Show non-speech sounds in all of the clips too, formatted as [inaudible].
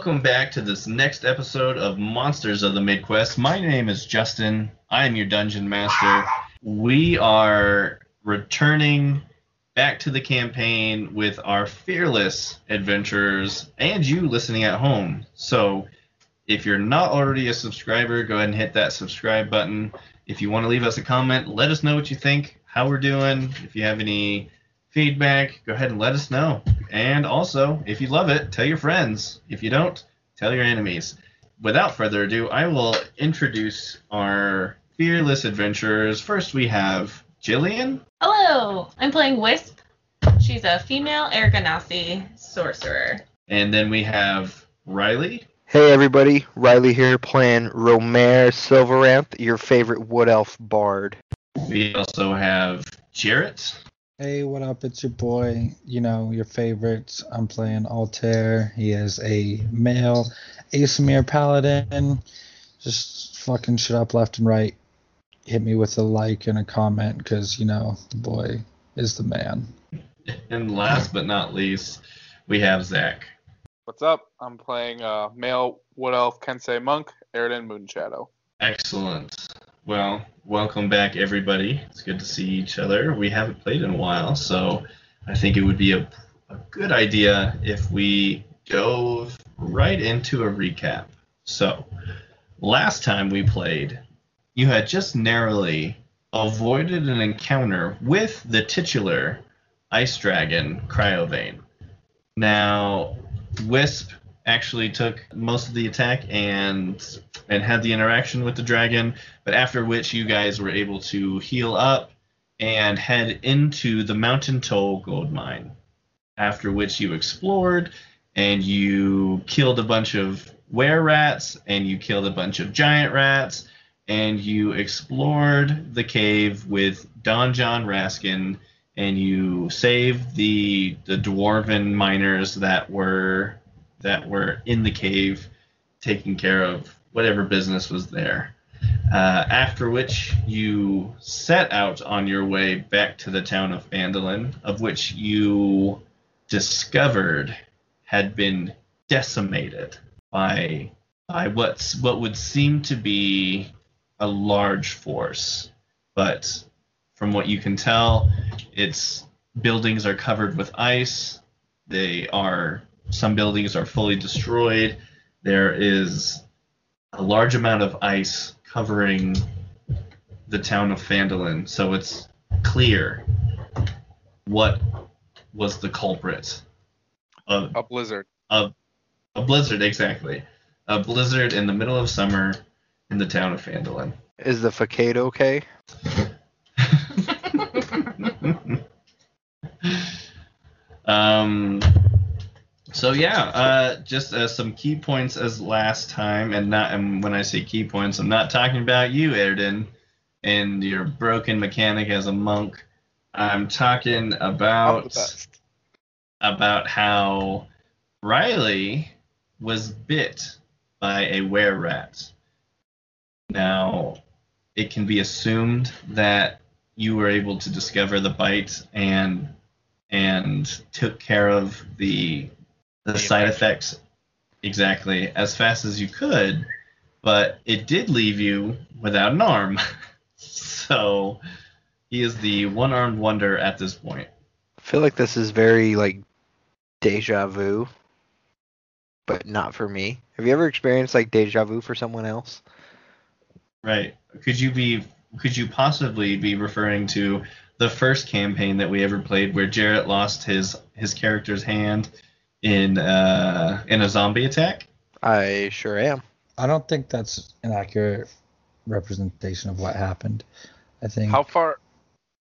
welcome back to this next episode of Monsters of the Midquest. My name is Justin. I am your dungeon master. We are returning back to the campaign with our fearless adventurers and you listening at home. So, if you're not already a subscriber, go ahead and hit that subscribe button. If you want to leave us a comment, let us know what you think, how we're doing. If you have any feedback, go ahead and let us know. And also, if you love it, tell your friends. If you don't, tell your enemies. Without further ado, I will introduce our fearless adventurers. First, we have Jillian. Hello, I'm playing Wisp. She's a female air genasi sorcerer. And then we have Riley. Hey everybody, Riley here playing Romer Silveranth, your favorite wood elf bard. We also have Jarrett. Hey, what up? It's your boy, you know, your favorites. I'm playing Altair. He is a male Aasimar paladin. Just fucking shit up left and right. Hit me with a like and a comment because, you know, the boy is the man. [laughs] And last but not least, we have Zach. What's up? I'm playing uh, male wood elf Kensei monk, Airden Moonshadow. Excellent. Well, welcome back, everybody. It's good to see each other. We haven't played in a while, so I think it would be a, a good idea if we dove right into a recap. So, last time we played, you had just narrowly avoided an encounter with the titular ice dragon, Cryovain. Now, Wisp actually took most of the attack and and had the interaction with the dragon, but after which you guys were able to heal up and head into the Mountain Toll gold mine. After which you explored and you killed a bunch of were rats and you killed a bunch of giant rats and you explored the cave with Don-Jon Raskin and you saved the the dwarven miners that were that were in the cave taking care of whatever business was there. Uh, after which you set out on your way back to the town of Phandalin, of which you discovered had been decimated by by what's what would seem to be a large force, but from what you can tell, its buildings are covered with ice. They are some buildings are fully destroyed. There is a large amount of ice covering the town of Phandalin, so it's clear what was the culprit of A blizzard. of a blizzard exactly. A blizzard in the middle of summer in the town of Phandalin. Is the facade okay? [laughs] um so yeah, uh, just uh, some key points as last time, and not and when I say key points, I'm not talking about you, Erden, and your broken mechanic as a monk. I'm talking about about how Riley was bit by a were rat. Now, it can be assumed that you were able to discover the bite and and took care of the the The side infection. effects exactly as fast as you could, but it did leave you without an arm. [laughs] so he is the one-armed wonder at this point. I feel like this is very like deja vu, but not for me. Have you ever experienced like deja vu for someone else? Right. Could you be could you possibly be referring to the first campaign that we ever played where Jarrett lost his his character's hand in uh in a zombie attack? I sure am. I don't think that's an accurate representation of what happened. I think How far?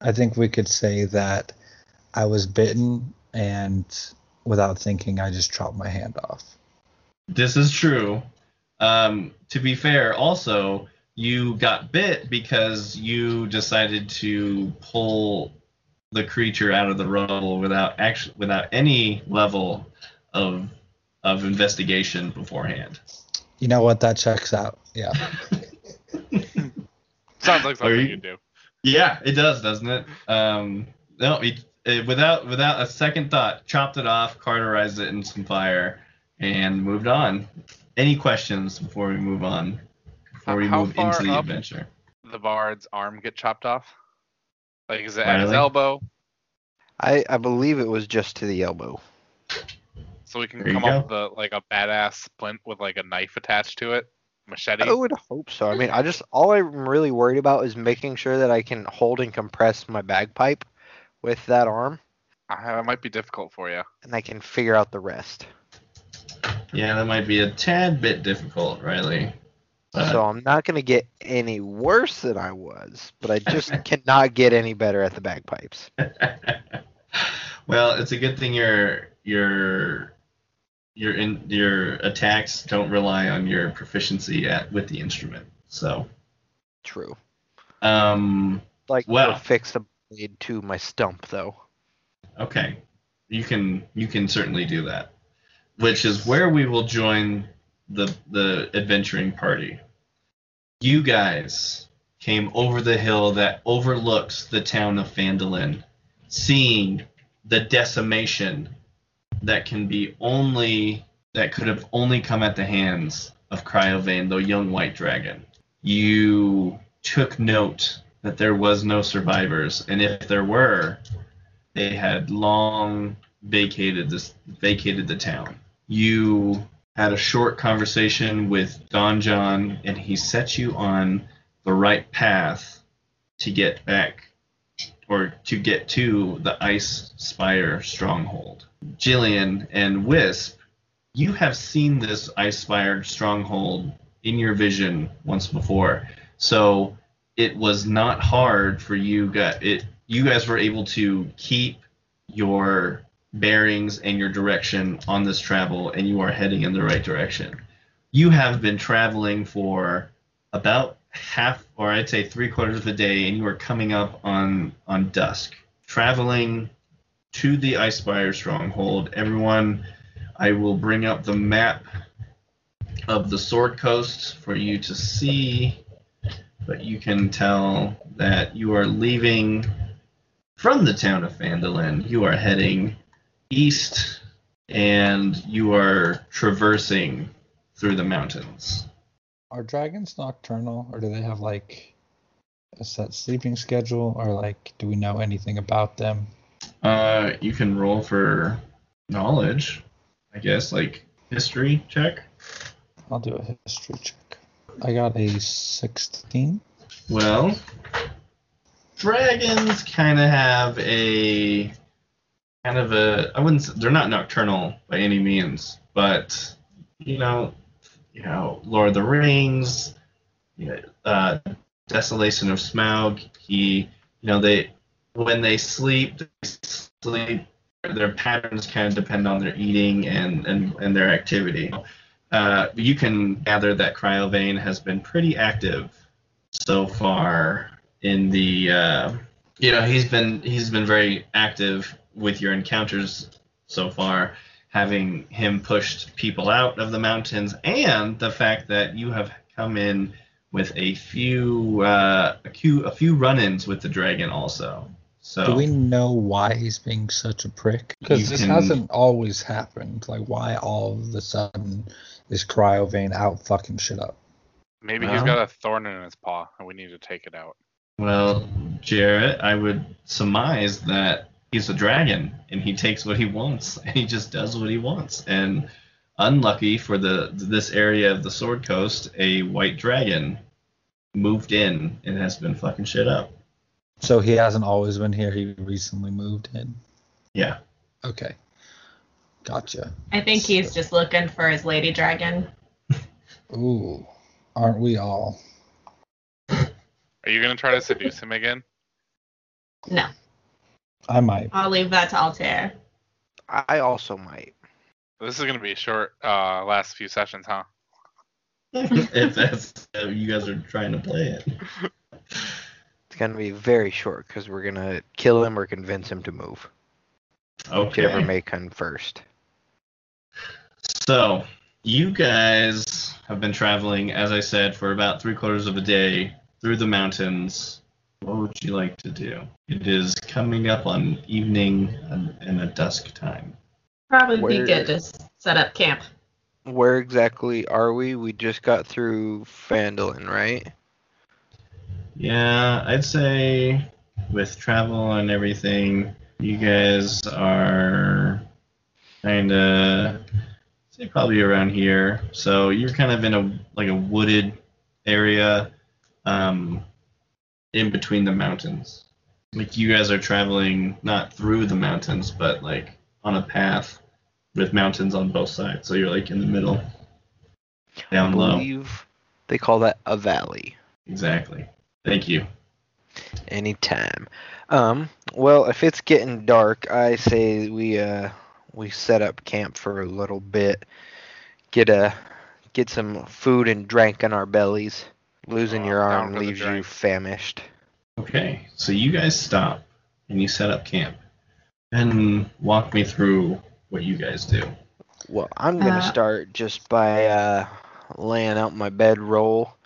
I think we could say that I was bitten and without thinking I just chopped my hand off. This is true. Um to be fair, also you got bit because you decided to pull the creature out of the rubble without actually without any level of of investigation beforehand. You know what? That checks out. Yeah. [laughs] Sounds like something you- you do. Yeah, it does, doesn't it? Um, no, it, it, without without a second thought, chopped it off, cauterized it in some fire, and moved on. Any questions before we move on? Before we How move far into the up? adventure. The bard's arm get chopped off? Like, is it at his Riley? elbow? I I believe it was just to the elbow. So we can There you come up with a, like a badass splint with like a knife attached to it, machete. I would hope so. I mean, I just all I'm really worried about is making sure that I can hold and compress my bagpipe with that arm, Ah, that might be difficult for you. and I can figure out the rest. Yeah, that might be a tad bit difficult, Riley. So I'm not gonna get any worse than I was, but I just [laughs] cannot get any better at the bagpipes. [laughs] well, it's a good thing your your your in your attacks don't rely on your proficiency at with the instrument. So, True. um, Like Well. to fix the blade to my stump though. okay, you can you can certainly do that, which is where we will join the the adventuring party. You guys came over the hill that overlooks the town of Phandalin, seeing the decimation that can be only that could have only come at the hands of Cryovain, the young white dragon. You took note that there was no survivors, and if there were, they had long vacated this vacated the town. You had a short conversation with Don John, and he set you on the right path to get back or to get to the Ice Spire stronghold. Jillian and Wisp, you have seen this Ice Spire stronghold in your vision once before. So it was not hard for you guys it you guys were able to keep your bearings and your direction on this travel and you are heading in the right direction. You have been traveling for about half or I'd say three quarters of a day and you are coming up on on dusk. Traveling to the Icespire stronghold. Everyone I will bring up the map of the Sword Coast for you to see, but you can tell that you are leaving from the town of Phandalin. You are heading east and you are traversing through the mountains. Are dragons nocturnal, or do they have like a set sleeping schedule, or like do we know anything about them? Uh, you can roll for knowledge, I guess, like history check. I'll do a history check. I got a 16. Well, dragons kind of have a kind of a I wouldn't they're not nocturnal by any means, but you know, you know, Lord of the Rings, you know, uh, Desolation of Smaug. He, you know, they when they sleep, they sleep. Their patterns kind of depend on their eating and and, and their activity. Uh, you can gather that Cryovain has been pretty active so far in the uh, you know he's been he's been very active with your encounters so far having him pushed people out of the mountains and the fact that you have come in with a few uh, a few a few run-ins with the dragon also so Do we know why he's being such a prick? Because this can- hasn't always happened. Like, why all of a sudden is Cryovain out fucking shit up? Maybe he's got a thorn in his paw and we need to take it out. well Jarrett I would surmise that he's a dragon and he takes what he wants [laughs] and he just does what he wants and unlucky for the this area of the Sword Coast, a white dragon moved in and has been fucking shit up. So he hasn't always been here. He recently moved in. Yeah. Okay. Gotcha. I think he's just looking for his lady dragon. [laughs] Ooh, aren't we all? Are you gonna try to seduce him again? No, I might. I'll leave that to Altair. I also might. This is gonna be a short uh, last few sessions, huh? [laughs] if that's how you guys are trying to play it. It's gonna be very short because we're gonna kill him or convince him to move. Whichever Okay. may come first. So you guys have been traveling, as I said, for about three quarters of a day through the mountains. What would you like to do? It is coming up on evening and, and a dusk time. Probably Where- be good to s- set up camp. where exactly are we? We just got through Phandalin, right? Yeah, I'd say with travel and everything, you guys are kind of say probably around here. So you're kind of in a like a wooded area, um, in between the mountains. Like you guys are traveling not through the mountains, but like on a path with mountains on both sides. So you're like in the middle, down I low. they call that a valley. Exactly. Thank you. Anytime. Um, well, if it's getting dark, I say we uh we set up camp for a little bit. Get a get some food and drink in our bellies. Losing Oh, your arm leaves you famished. Okay, so you guys stop and you set up camp. And walk me through what you guys do. Well, I'm gonna Uh, start just by uh laying out my bedroll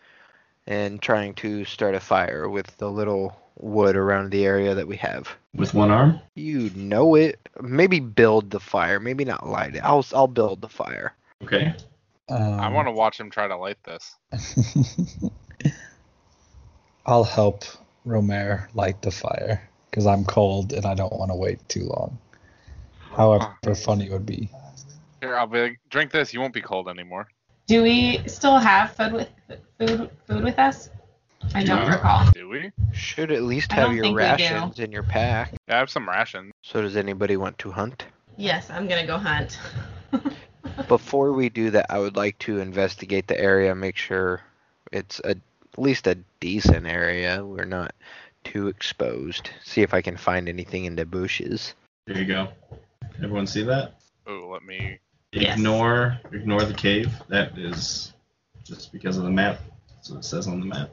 and trying to start a fire with the little wood around the area that we have. With one arm? You know it. Maybe build the fire. Maybe not light it. I'll I'll build the fire. Okay. Um, I want to watch him try to light this. [laughs] I'll help Romer light the fire because I'm cold and I don't want to wait too long. However funny it would be. Here, I'll be like, drink this. You won't be cold anymore. Do we still have food with food food with us? I don't Yeah. recall. Do we? Should at least I have don't your think we do. rations in your pack. Yeah, I have some rations. So does anybody want to hunt? Yes, I'm gonna go hunt. [laughs] Before we do that, I would like to investigate the area, make sure it's a, at least a decent area. We're not too exposed. See if I can find anything in the bushes. There you go. Everyone see that? Oh, let me. Yes. Ignore ignore the cave. That is just because of the map. That's what it says on the map.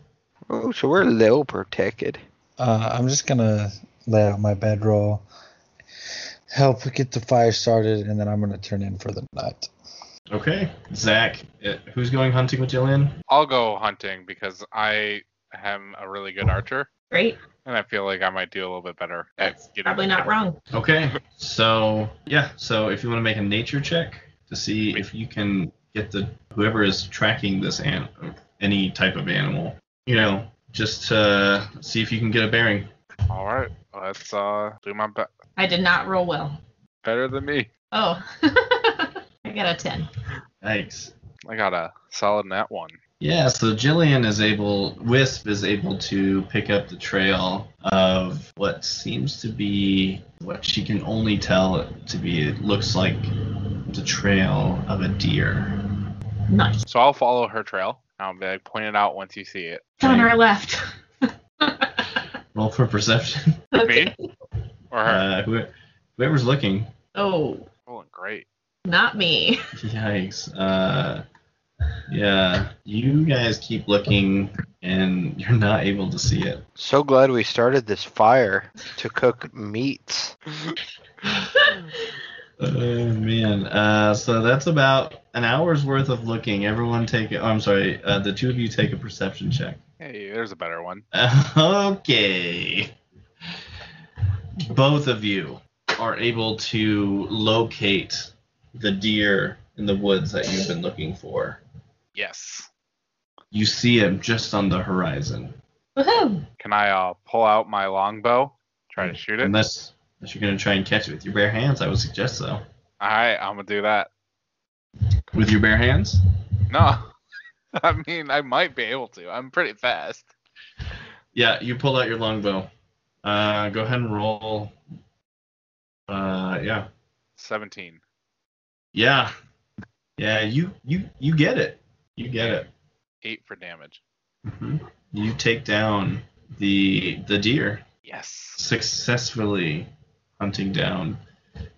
Oh, so we're a little protected. Uh, I'm just gonna lay out my bedroll, help get the fire started, and then I'm gonna turn in for the night. Okay. Zach, uh, who's going hunting with Jillian? I'll go hunting because I am a really good archer, Great. and I feel like I might do a little bit better That's getting. probably not wrong. Okay. So yeah, so if you want to make a nature check to see if you can get the whoever is tracking this an any type of animal, you know, just uh, see if you can get a bearing. All right, let's uh do my best. I did not roll well. Better than me. Oh. [laughs] I got a ten. Thanks. I got a solid net one. Yeah, so Jillian is able, Wisp is able to pick up the trail of what seems to be what she can only tell it to be. It looks like the trail of a deer. Nice. So I'll follow her trail. I'll be like, point it out once you see it. On our left. [laughs] Roll for perception. okay. Or her. Uh, whoever's looking. Oh, Rolling great. Not me. Yikes. Uh, yeah, you guys keep looking and you're not able to see it. So glad we started this fire to cook meats. [laughs] Oh man. Uh, so that's about an hour's worth of looking. Everyone take. Oh, I'm sorry. Uh, the two of you take a perception check. Hey, there's a better one. [laughs] Okay. Both of you are able to locate the deer in the woods that you've been looking for. Yes. You see him just on the horizon. Woohoo! Can I uh pull out my longbow? Try to shoot it? Unless, unless you're gonna try and catch it with your bare hands, I would suggest so. Alright, I'm gonna do that. With your bare hands? No. [laughs] I mean, I might be able to. I'm pretty fast. Yeah, you pull out your longbow. Uh, go ahead and roll. Uh, yeah, 17. Yeah, yeah. You you you get it. You get it. 8 for damage. hmm You take down the the deer, Yes. successfully hunting down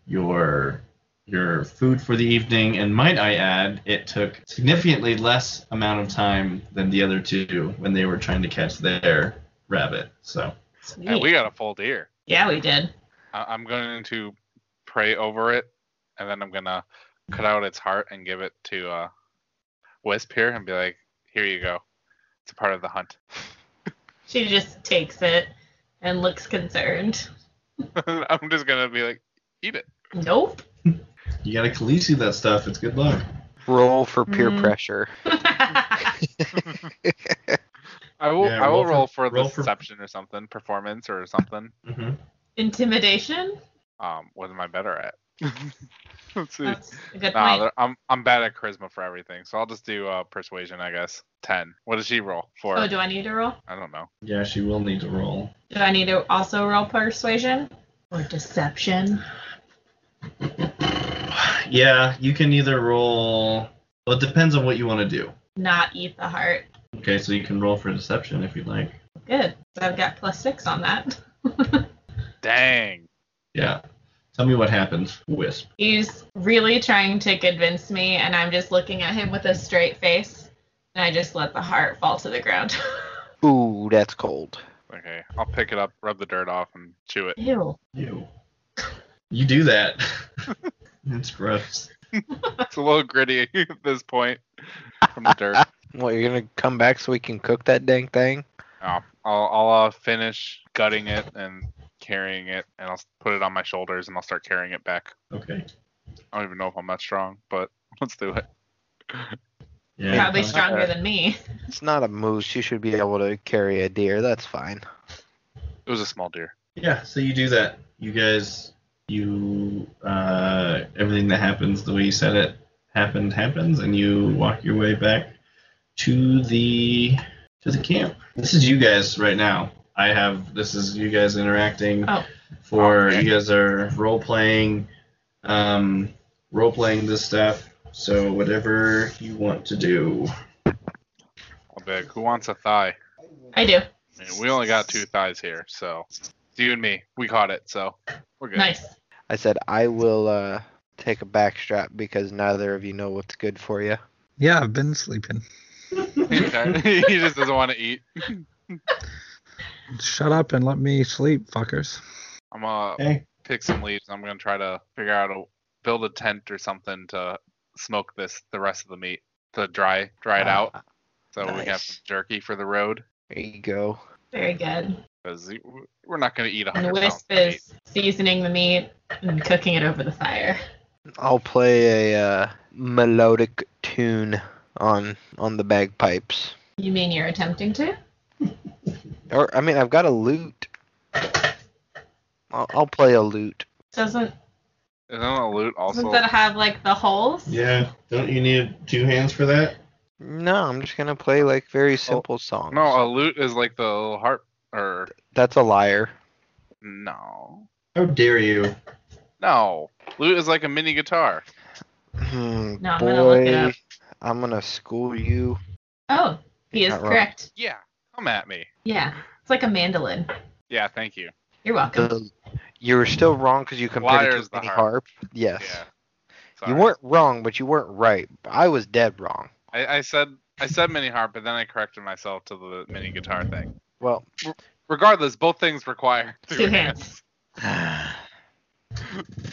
your your food for the evening. And might I add, it took significantly less amount of time than the other two when they were trying to catch their rabbit. So Sweet. And we got a full deer. yeah, we did. I- I'm going to pray over it, and then I'm gonna cut out its heart and give it to uh, Wisp here, and be like, "Here you go. It's a part of the hunt." [laughs] She just takes it and looks concerned. [laughs] I'm just gonna be like, "Eat it." Nope. [laughs] you gotta Khaleesi that stuff. It's good luck. Roll for peer Mm. pressure. I will. Yeah, I will roll for- roll for, roll for- deception or something, performance or something. hmm Intimidation? Um, what am I better at? Let's see. That's a good Nah, point. there- I'm I'm bad at charisma for everything, so I'll just do uh, persuasion, I guess. Ten. What does she roll for? Oh, do I need to roll? I don't know. Yeah, she will need to roll. Do I need to also roll persuasion? Or deception? Yeah, you can either roll. Well, it depends on what you want to do. Not eat the heart. Okay, so you can roll for deception if you'd like. Good. So I've got plus six on that. [laughs] Dang. Yeah. Tell me what happens, Wisp. He's really trying to convince me, and I'm just looking at him with a straight face. And I just let the heart fall to the ground. [laughs] Ooh, that's cold. Okay, I'll pick it up, rub the dirt off, and chew it. Ew. You. You do that. [laughs] it's gross. It's a little gritty [laughs] at this point from the dirt. What, you're gonna come back so we can cook that dang thing? Oh, I'll I'll uh, finish gutting it and carrying it, and I'll put it on my shoulders, and I'll start carrying it back. Okay. I don't even know if I'm that strong, but [laughs] let's do it. Yeah. Probably uh, stronger than me. It's not a moose. You should be able to carry a deer. That's fine. It was a small deer. Yeah, so you do that. You guys, you, uh, everything that happens the way you said it happened happens, and you walk your way back to the to the camp. This is you guys right now. I have this is you guys interacting. Oh. For Okay. you guys are role playing, um, role playing this stuff. So whatever you want to do. I'll be like, who wants a thigh? I do. I mean, we only got two thighs here, so you and me. We caught it, so we're good. Nice. I said I will uh, take a backstrap because neither of you know what's good for you. Yeah, I've been sleeping. [laughs] He just doesn't want to eat. [laughs] Shut up and let me sleep, fuckers. I'm gonna Hey. pick some leaves. I'm gonna try to figure out a build a tent or something to smoke this the rest of the meat to dry dry it out Ah, so we have some jerky for the road There you go. Very good. because we're not gonna eat a And hundred pounds Wisp of meat. is seasoning the meat and cooking it over the fire. I'll play a uh, melodic tune on on the bagpipes. You mean you're attempting to? Or I mean, I've got a lute. I'll, I'll play a lute. Doesn't Isn't a lute also? doesn't that have like the holes? Yeah. Don't you need two hands for that? No, I'm just gonna play like very simple songs. No, a lute is like the little harp or that's a liar. no, How dare you? no. Lute is like a mini guitar. Hmm, No, I'm gonna look it boy, up. I'm gonna school you. Oh, he is Not wrong. correct. Yeah, come at me. Yeah, it's like a mandolin. Yeah, thank you. You're welcome. The, you were still wrong because you compared it to the a mini harp. harp. Yes. Yeah. You weren't wrong, but you weren't right. I was dead wrong. I, I said I said mini harp, but then I corrected myself to the mini guitar thing. Well, Regardless, both things require Two hands. [laughs]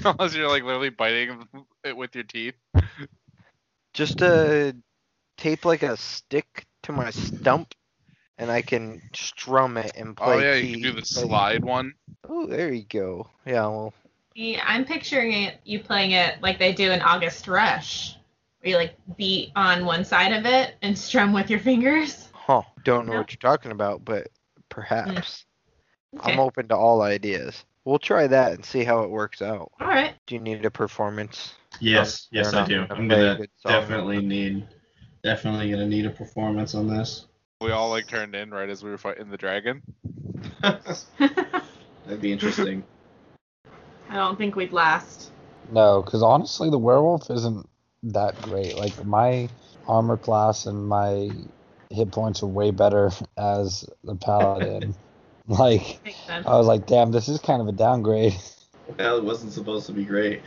Unless you're like literally biting it with your teeth. just uh, tape like a stick to my stump, and I can strum it and oh, play. Oh yeah, you can do the slide one. Oh, there you go. Yeah, well, See, I'm picturing it you playing it like they do in August Rush, where you like beat on one side of it and strum with your fingers. huh? Don't know No. what you're talking about, but perhaps. Hmm. Okay. I'm open to all ideas. We'll try that and see how it works out. All right. Do you need a performance? Yes, yes, I do. I'm gonna definitely need, definitely gonna need a performance on this. We all like turned in right as we were fighting the dragon. [laughs] That'd be interesting. I don't think we'd last. No, because honestly, the werewolf isn't that great. Like my armor class and my hit points are way better as the paladin. [laughs] like I was like, damn, this is kind of a downgrade. Well, it wasn't supposed to be great.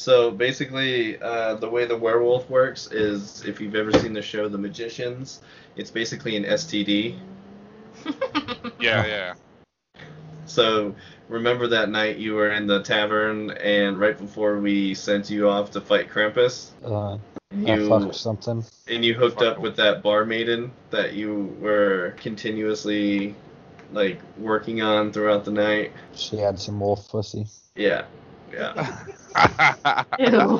So basically, uh, the way the werewolf works is if you've ever seen the show The Magicians, it's basically an STD. [laughs] Yeah, yeah. So remember that night you were in the tavern, and right before we sent you off to fight Krampus, Uh, you fucked something. and you hooked up with that barmaiden that you were continuously like working on throughout the night. She had some wolf pussy. Yeah, yeah. [laughs]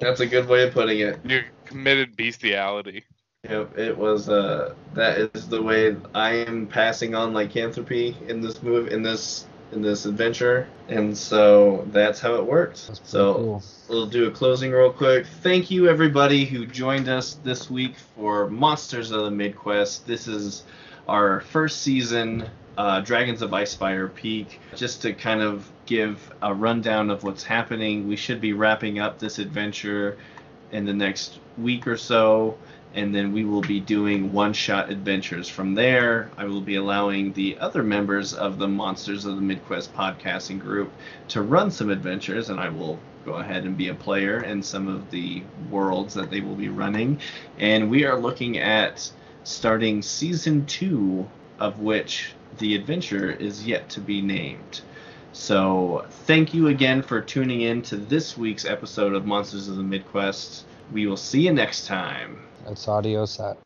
That's a good way of putting it. You committed bestiality. Yep, it was. Uh, that is the way I am passing on lycanthropy in this move, in this in this adventure, and so that's how it worked. That's pretty So cool. we'll do a closing real quick. Thank you everybody who joined us this week for Monsters of the Midquest. This is our first season, uh, Dragons of Icespire Peak. Just to kind of give a rundown of what's happening, we should be wrapping up this adventure in the next week or so. And then we will be doing one shot adventures. From there, I will be allowing the other members of the Monsters of the Midquest podcasting group to run some adventures, and I will go ahead and be a player in some of the worlds that they will be running. And we are looking at starting season two, of which the adventure is yet to be named. So, thank you again for tuning in to this week's episode of Monsters of the Midquest. We will see you next time. That's audio set.